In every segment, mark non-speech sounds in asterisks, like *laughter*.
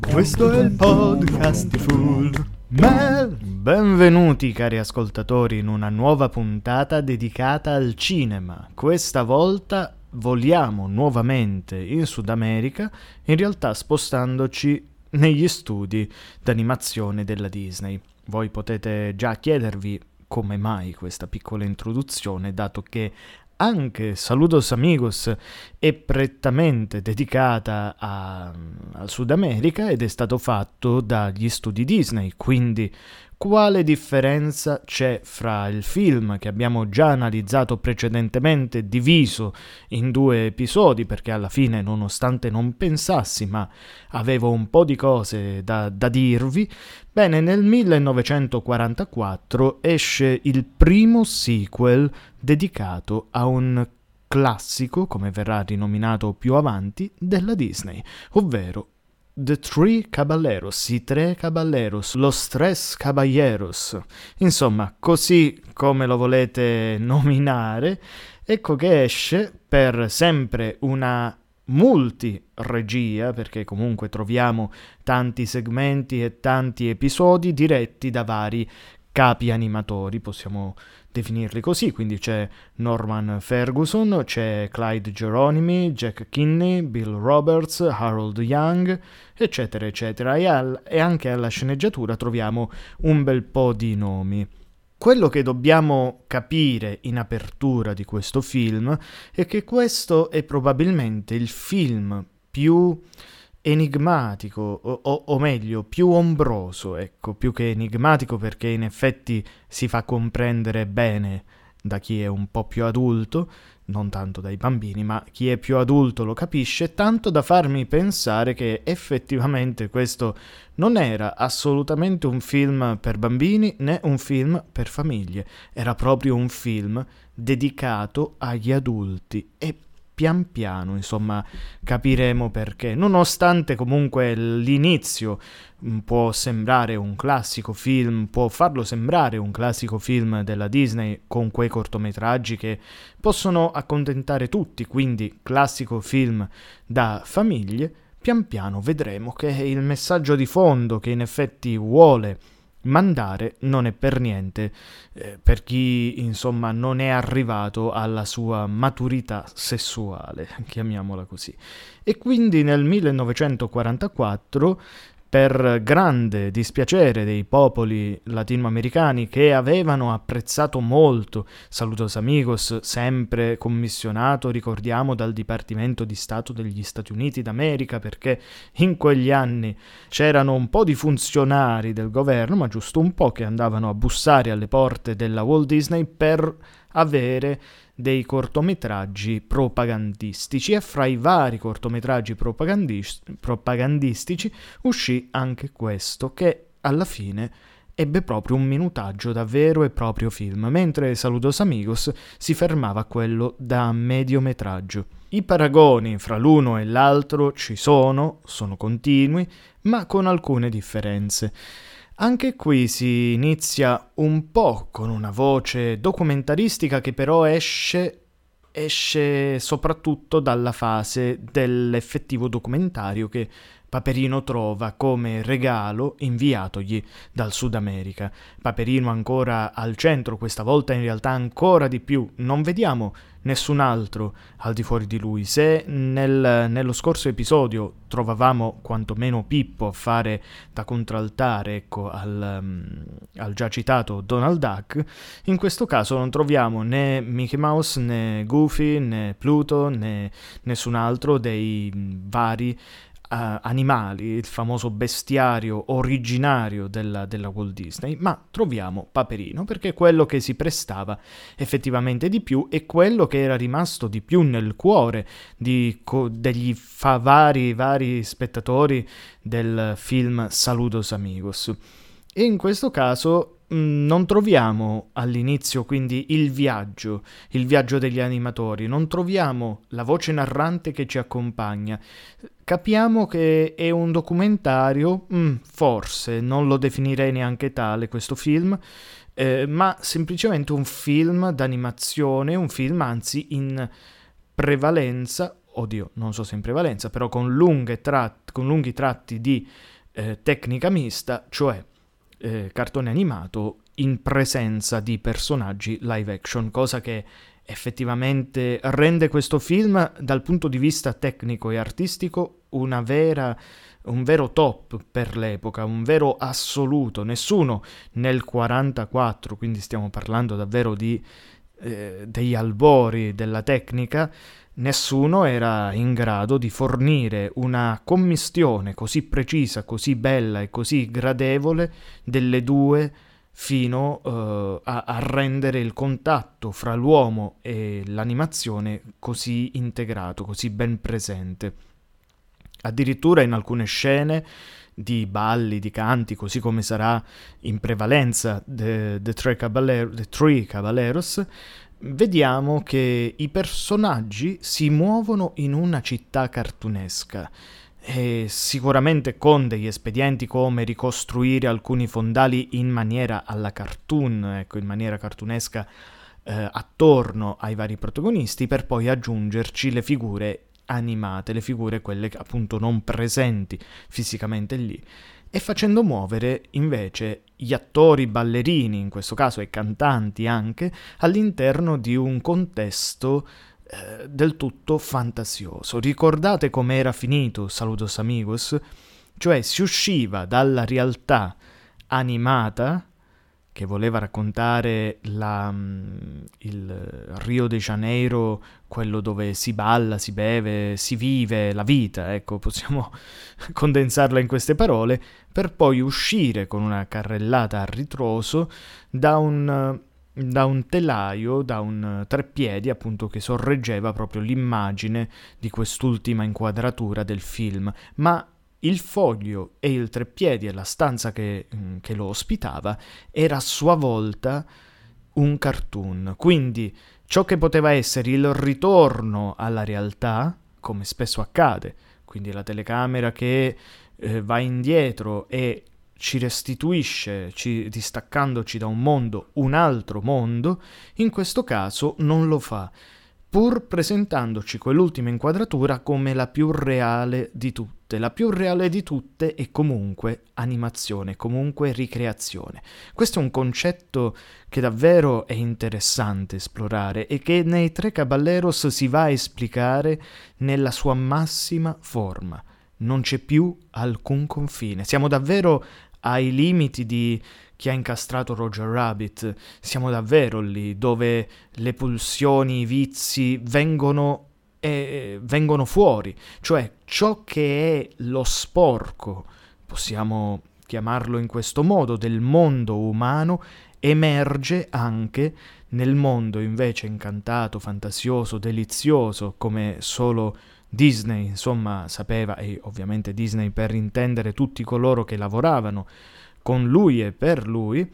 Questo è il podcast di Full Mel. Benvenuti cari ascoltatori in una nuova puntata dedicata al cinema. Questa volta voliamo nuovamente in Sud America, in realtà spostandoci negli studi d'animazione della Disney. Voi potete già chiedervi come mai questa piccola introduzione, dato che anche Saludos Amigos è prettamente dedicata al Sud America ed è stato fatto dagli studi Disney, quindi quale differenza c'è fra il film che abbiamo già analizzato precedentemente, diviso in due episodi, perché alla fine, nonostante non pensassi, ma avevo un po' di cose da, da dirvi, bene, nel 1944 esce il primo sequel dedicato a un classico, come verrà rinominato più avanti, della Disney, ovvero The Three Caballeros, i tre caballeros, los tres caballeros, insomma, così come lo volete nominare, ecco che esce per sempre una multi-regia, perché comunque troviamo tanti segmenti e tanti episodi diretti da vari capi animatori, possiamo definirli così, quindi c'è Norman Ferguson, c'è Clyde Geronimi, Jack Kinney, Bill Roberts, Harold Young, eccetera, eccetera, e, al, e anche alla sceneggiatura troviamo un bel po' di nomi. Quello che dobbiamo capire in apertura di questo film è che questo è probabilmente il film più enigmatico, o, o, o, meglio, più ombroso, ecco, più che enigmatico perché in effetti si fa comprendere bene da chi è un po' più adulto, non tanto dai bambini, ma chi è più adulto lo capisce, tanto da farmi pensare che effettivamente questo non era assolutamente un film per bambini né un film per famiglie, era proprio un film dedicato agli adulti e pian piano, insomma, capiremo perché. Nonostante comunque l'inizio mm, può sembrare un classico film, può farlo sembrare un classico film della Disney con quei cortometraggi che possono accontentare tutti, quindi classico film da famiglie, pian piano vedremo che il messaggio di fondo che in effetti vuole mandare non è per niente eh, per chi insomma non è arrivato alla sua maturità sessuale, *laughs* chiamiamola così. E quindi nel 1944 per grande dispiacere dei popoli latinoamericani che avevano apprezzato molto Saludos Amigos, sempre commissionato, ricordiamo, dal Dipartimento di Stato degli Stati Uniti d'America, perché in quegli anni c'erano un po' di funzionari del governo, ma giusto un po' che andavano a bussare alle porte della Walt Disney per avere dei cortometraggi propagandistici e fra i vari cortometraggi propagandist- propagandistici uscì anche questo che alla fine ebbe proprio un minutaggio da vero e proprio film, mentre Saludos Amigos si fermava a quello da mediometraggio. I paragoni fra l'uno e l'altro ci sono, sono continui, ma con alcune differenze. Anche qui si inizia un po' con una voce documentaristica che però esce, esce soprattutto dalla fase dell'effettivo documentario che Paperino trova come regalo inviatogli dal Sud America. Paperino ancora al centro, questa volta in realtà ancora di più. Non vediamo nessun altro al di fuori di lui. Se nel, nello scorso episodio trovavamo quantomeno Pippo a fare da contraltare ecco, al, um, al già citato Donald Duck, in questo caso non troviamo né Mickey Mouse né Goofy né Pluto né nessun altro dei vari uh, animali, il famoso bestiario originario della, della, Walt Disney, ma troviamo Paperino perché è quello che si prestava effettivamente di più e quello che era rimasto di più nel cuore di, co- degli fa- vari, vari spettatori del film Saludos Amigos. E in questo caso Mm, non troviamo all'inizio quindi il viaggio, il viaggio degli animatori, non troviamo la voce narrante che ci accompagna. Capiamo che è un documentario, mm, forse, non lo definirei neanche tale questo film, eh, ma semplicemente un film d'animazione, un film anzi in prevalenza oddio, non so se in prevalenza, però con, tratti, con lunghi tratti di eh, tecnica mista, cioè eh, cartone animato in presenza di personaggi live action, cosa che effettivamente rende questo film dal punto di vista tecnico e artistico vera, un vero top per l'epoca, un vero assoluto. Nessuno nel 44, quindi stiamo parlando davvero di, eh, degli albori della tecnica, nessuno era in grado di fornire una commistione così precisa, così bella e così gradevole delle due fino uh, a, a, rendere il contatto fra l'uomo e l'animazione così integrato, così ben presente. Addirittura in alcune scene di balli, di canti, così come sarà in prevalenza The, the, Three, Caballero, the Three Caballeros, vediamo che i personaggi si muovono in una città cartunesca. E sicuramente con degli espedienti come ricostruire alcuni fondali in maniera alla cartoon, ecco, in maniera cartunesca eh, attorno ai vari protagonisti, per poi aggiungerci le figure animate, le figure quelle appunto non presenti fisicamente lì, e facendo muovere invece gli attori ballerini, in questo caso e cantanti anche, all'interno di un contesto eh, del tutto fantasioso. Ricordate com'era finito Saludos Amigos? Cioè si usciva dalla realtà animata che voleva raccontare la, mm, il Rio de Janeiro, quello dove si balla, si beve, si vive la vita, ecco, possiamo *laughs* condensarla in queste parole, per poi uscire con una carrellata a ritroso da un da un telaio, da un treppiedi appunto che sorreggeva proprio l'immagine di quest'ultima inquadratura del film, ma il foglio e il treppiedi e la stanza che, mm, che lo ospitava era a sua volta un cartoon, quindi ciò che poteva essere il ritorno alla realtà, come spesso accade, quindi la telecamera che eh, va indietro e ci restituisce, ci, distaccandoci da un mondo, un altro mondo, in questo caso non lo fa, pur presentandoci quell'ultima inquadratura come la più reale di tutte. La più reale di tutte è comunque animazione, comunque ricreazione. Questo è un concetto che davvero è interessante esplorare e che nei Tre Caballeros si va a esplicare nella sua massima forma. Non c'è più alcun confine. Siamo davvero ai limiti di chi ha incastrato Roger Rabbit. Siamo davvero lì, dove le pulsioni, i vizi vengono, eh, vengono fuori. Cioè, ciò che è lo sporco, possiamo chiamarlo in questo modo, del mondo umano, emerge anche nel mondo invece incantato, fantasioso, delizioso, come solo Disney, insomma, sapeva, e ovviamente Disney per intendere tutti coloro che lavoravano con lui e per lui,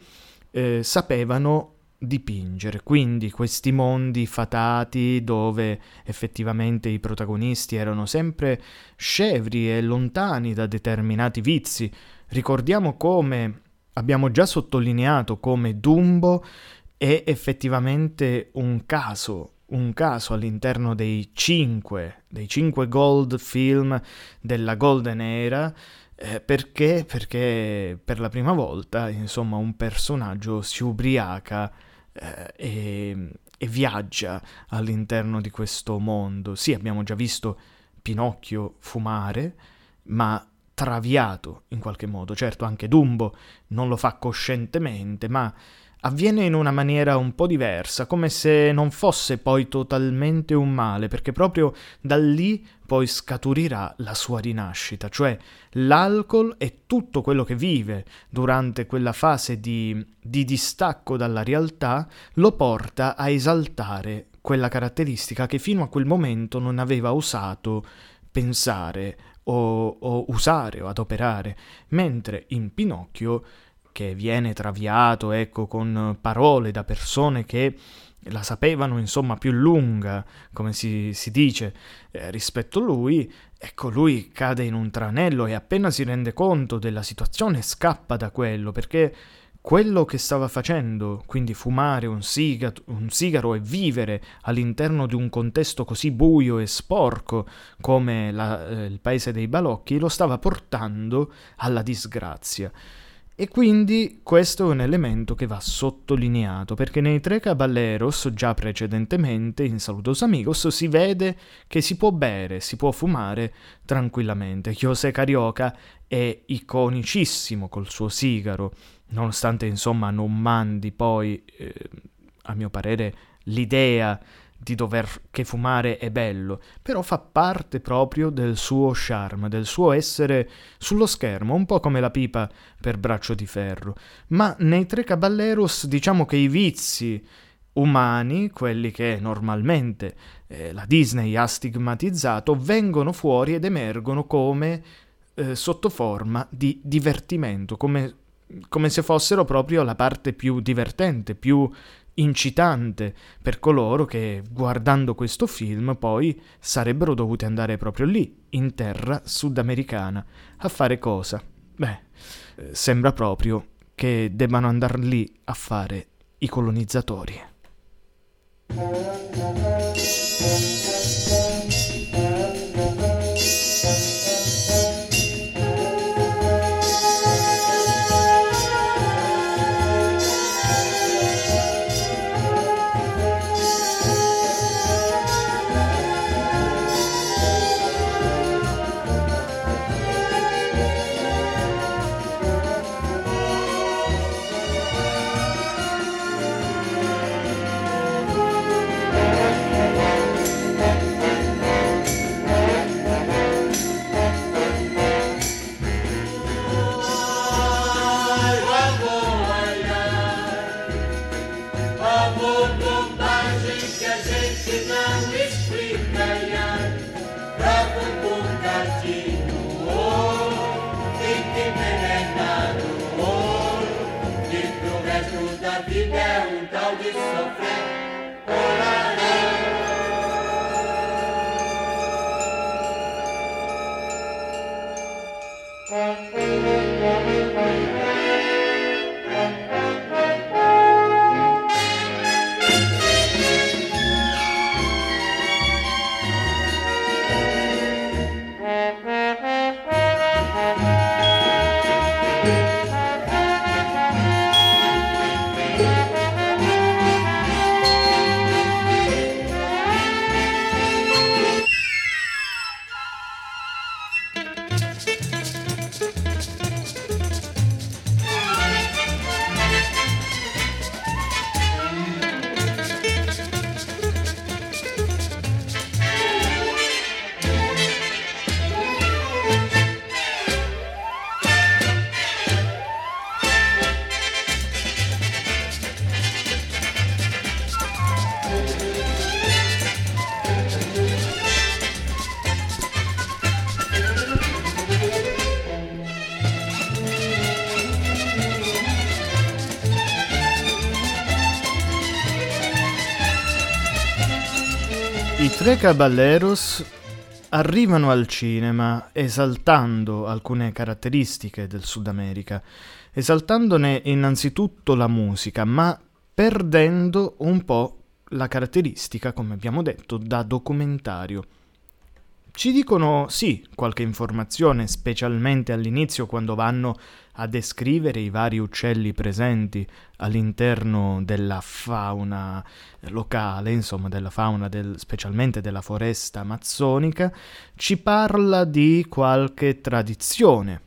eh, sapevano dipingere. Quindi questi mondi fatati dove effettivamente i protagonisti erano sempre scevri e lontani da determinati vizi. Ricordiamo come abbiamo già sottolineato come Dumbo è effettivamente un caso un caso all'interno dei cinque, dei cinque gold film della Golden Era, eh, perché? Perché per la prima volta, insomma, un personaggio si ubriaca eh, e, e viaggia all'interno di questo mondo. Sì, abbiamo già visto Pinocchio fumare, ma traviato in qualche modo. Certo, anche Dumbo non lo fa coscientemente, ma avviene in una maniera un po' diversa, come se non fosse poi totalmente un male, perché proprio da lì poi scaturirà la sua rinascita, cioè l'alcol e tutto quello che vive durante quella fase di, di distacco dalla realtà lo porta a esaltare quella caratteristica che fino a quel momento non aveva osato pensare o, o usare o adoperare, mentre in Pinocchio che viene traviato, ecco, con parole da persone che la sapevano insomma più lunga, come si, si dice, eh, rispetto a lui, ecco lui cade in un tranello e appena si rende conto della situazione scappa da quello, perché quello che stava facendo, quindi fumare un, siga- un, sigaro e vivere all'interno di un contesto così buio e sporco come la, eh, il paese dei balocchi, lo stava portando alla disgrazia. E quindi questo è un elemento che va sottolineato, perché nei tre Caballeros, già precedentemente in Saludos Amigos, si vede che si può bere, si può fumare tranquillamente. José Carioca è iconicissimo col suo sigaro, nonostante insomma non mandi poi, eh, a mio parere, l'idea di dover che fumare è bello, però fa parte proprio del suo charme, del suo essere sullo schermo, un po' come la pipa per braccio di ferro. Ma nei tre caballeros diciamo che i vizi umani, quelli che normalmente eh, la Disney ha stigmatizzato, vengono fuori ed emergono come eh, sotto forma di divertimento, come come se fossero proprio la parte più divertente, più incitante per coloro che, guardando questo film, poi sarebbero dovuti andare proprio lì, in terra sudamericana, a fare cosa? Beh, eh, sembra proprio che debbano andare lì a fare i colonizzatori. Tre Caballeros arrivano al cinema esaltando alcune caratteristiche del Sud America, esaltandone innanzitutto la musica, ma perdendo un po' la caratteristica, come abbiamo detto, da documentario. Ci dicono sì qualche informazione, specialmente all'inizio quando vanno a descrivere i vari uccelli presenti all'interno della fauna locale, insomma della fauna del, specialmente della foresta amazzonica, ci parla di qualche tradizione,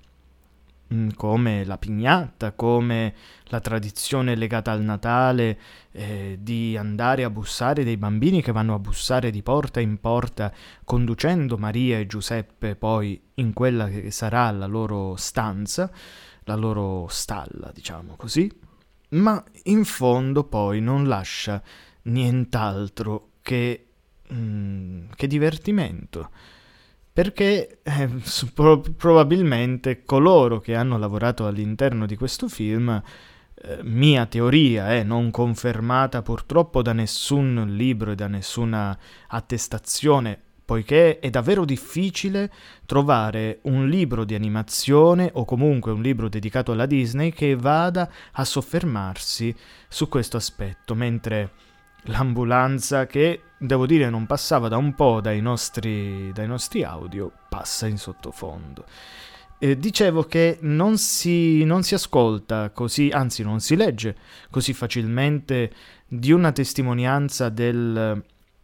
come la pignata, come la tradizione legata al Natale eh, di andare a bussare dei bambini che vanno a bussare di porta in porta, conducendo Maria e Giuseppe poi in quella che sarà la loro stanza la loro stalla, diciamo così, ma in fondo poi non lascia nient'altro che, mm, che divertimento, perché eh, pro- probabilmente coloro che hanno lavorato all'interno di questo film, eh, mia teoria è eh, non confermata purtroppo da nessun libro e da nessuna attestazione poiché è davvero difficile trovare un libro di animazione o comunque un libro dedicato alla Disney che vada a soffermarsi su questo aspetto, mentre l'ambulanza che devo dire non passava da un po' dai nostri, dai nostri audio, passa in sottofondo. Eh, dicevo che non si, non si ascolta così, anzi non si legge così facilmente di una testimonianza del,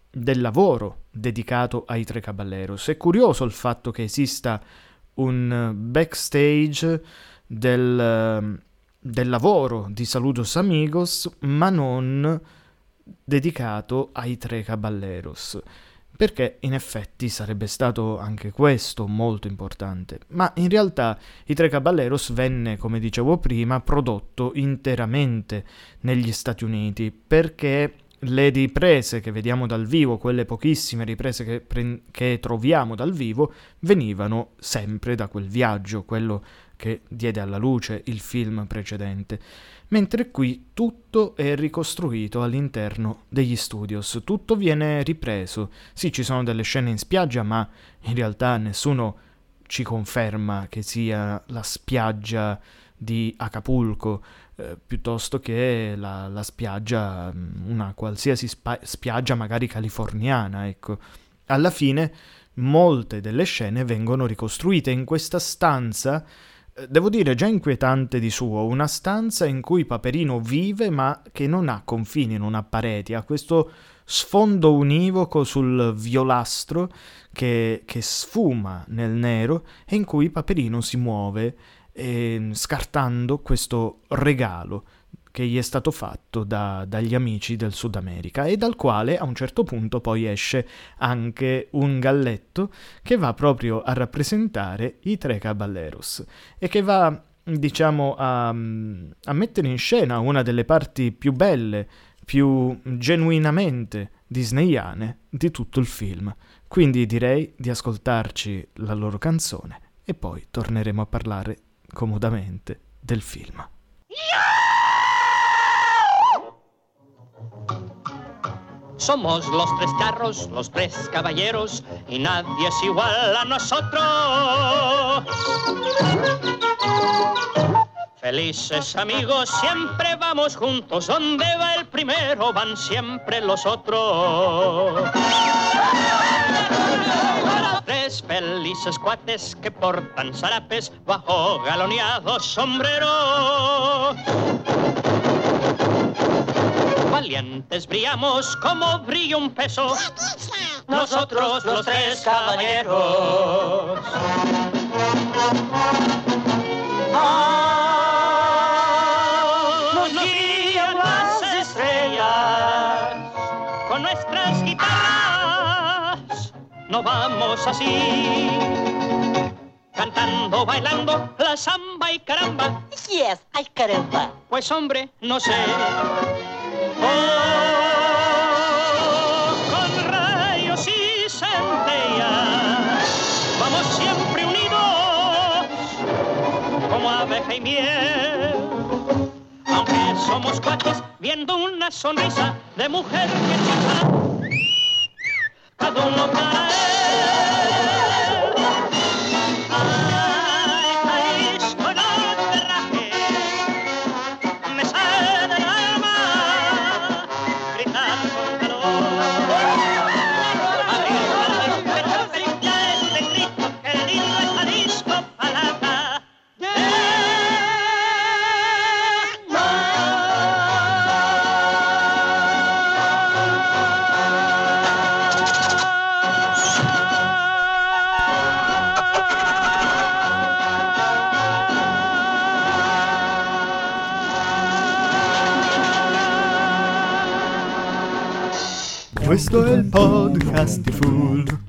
del lavoro dedicato ai Tre Caballeros. È curioso il fatto che esista un backstage del, del lavoro di Saludos Amigos, ma non dedicato ai Tre Caballeros perché in effetti sarebbe stato anche questo molto importante, ma in realtà i Tre Caballeros venne, come dicevo prima, prodotto interamente negli Stati Uniti, perché le riprese che vediamo dal vivo, quelle pochissime riprese che, pre- che troviamo dal vivo, venivano sempre da quel viaggio, quello che diede alla luce il film precedente mentre qui tutto è ricostruito all'interno degli studios, tutto viene ripreso. Sì, ci sono delle scene in spiaggia, ma in realtà nessuno ci conferma che sia la spiaggia di Acapulco, eh, piuttosto che la, la, spiaggia, mm, una qualsiasi spa- spiaggia magari californiana, ecco. Alla fine molte delle scene vengono ricostruite in questa stanza devo dire già inquietante di suo, una stanza in cui Paperino vive ma che non ha confini, non ha pareti, ha questo sfondo univoco sul violastro che, che sfuma nel nero e in cui Paperino si muove eh, scartando questo regalo che gli è stato fatto da, dagli amici del Sud America e dal quale a un certo punto poi esce anche un galletto che va proprio a rappresentare i tre caballeros e che va diciamo a, a mettere in scena una delle parti più belle, più genuinamente disneyane di tutto il film. Quindi direi di ascoltarci la loro canzone e poi torneremo a parlare comodamente del film. Yeah! Somos los tres carros, los tres caballeros, y nadie es igual a nosotros. Felices amigos, siempre vamos juntos, donde va el primero van siempre los otros. Tres felices cuates que portan zarapes bajo galoneados sombreros valientes brillamos como brilla un peso. Nosotros los tres caballeros. Ah, nos guían las estrellas con nuestras guitarras. No vamos así. Cantando, bailando, la samba y caramba. Yes, ay caramba. Pues hombre, no sé con rayos y centellas, vamos siempre unidos como abeja y miel. Aunque somos cuates, viendo una sonrisa de mujer que cada uno para Questo è il podcast di Full Mel.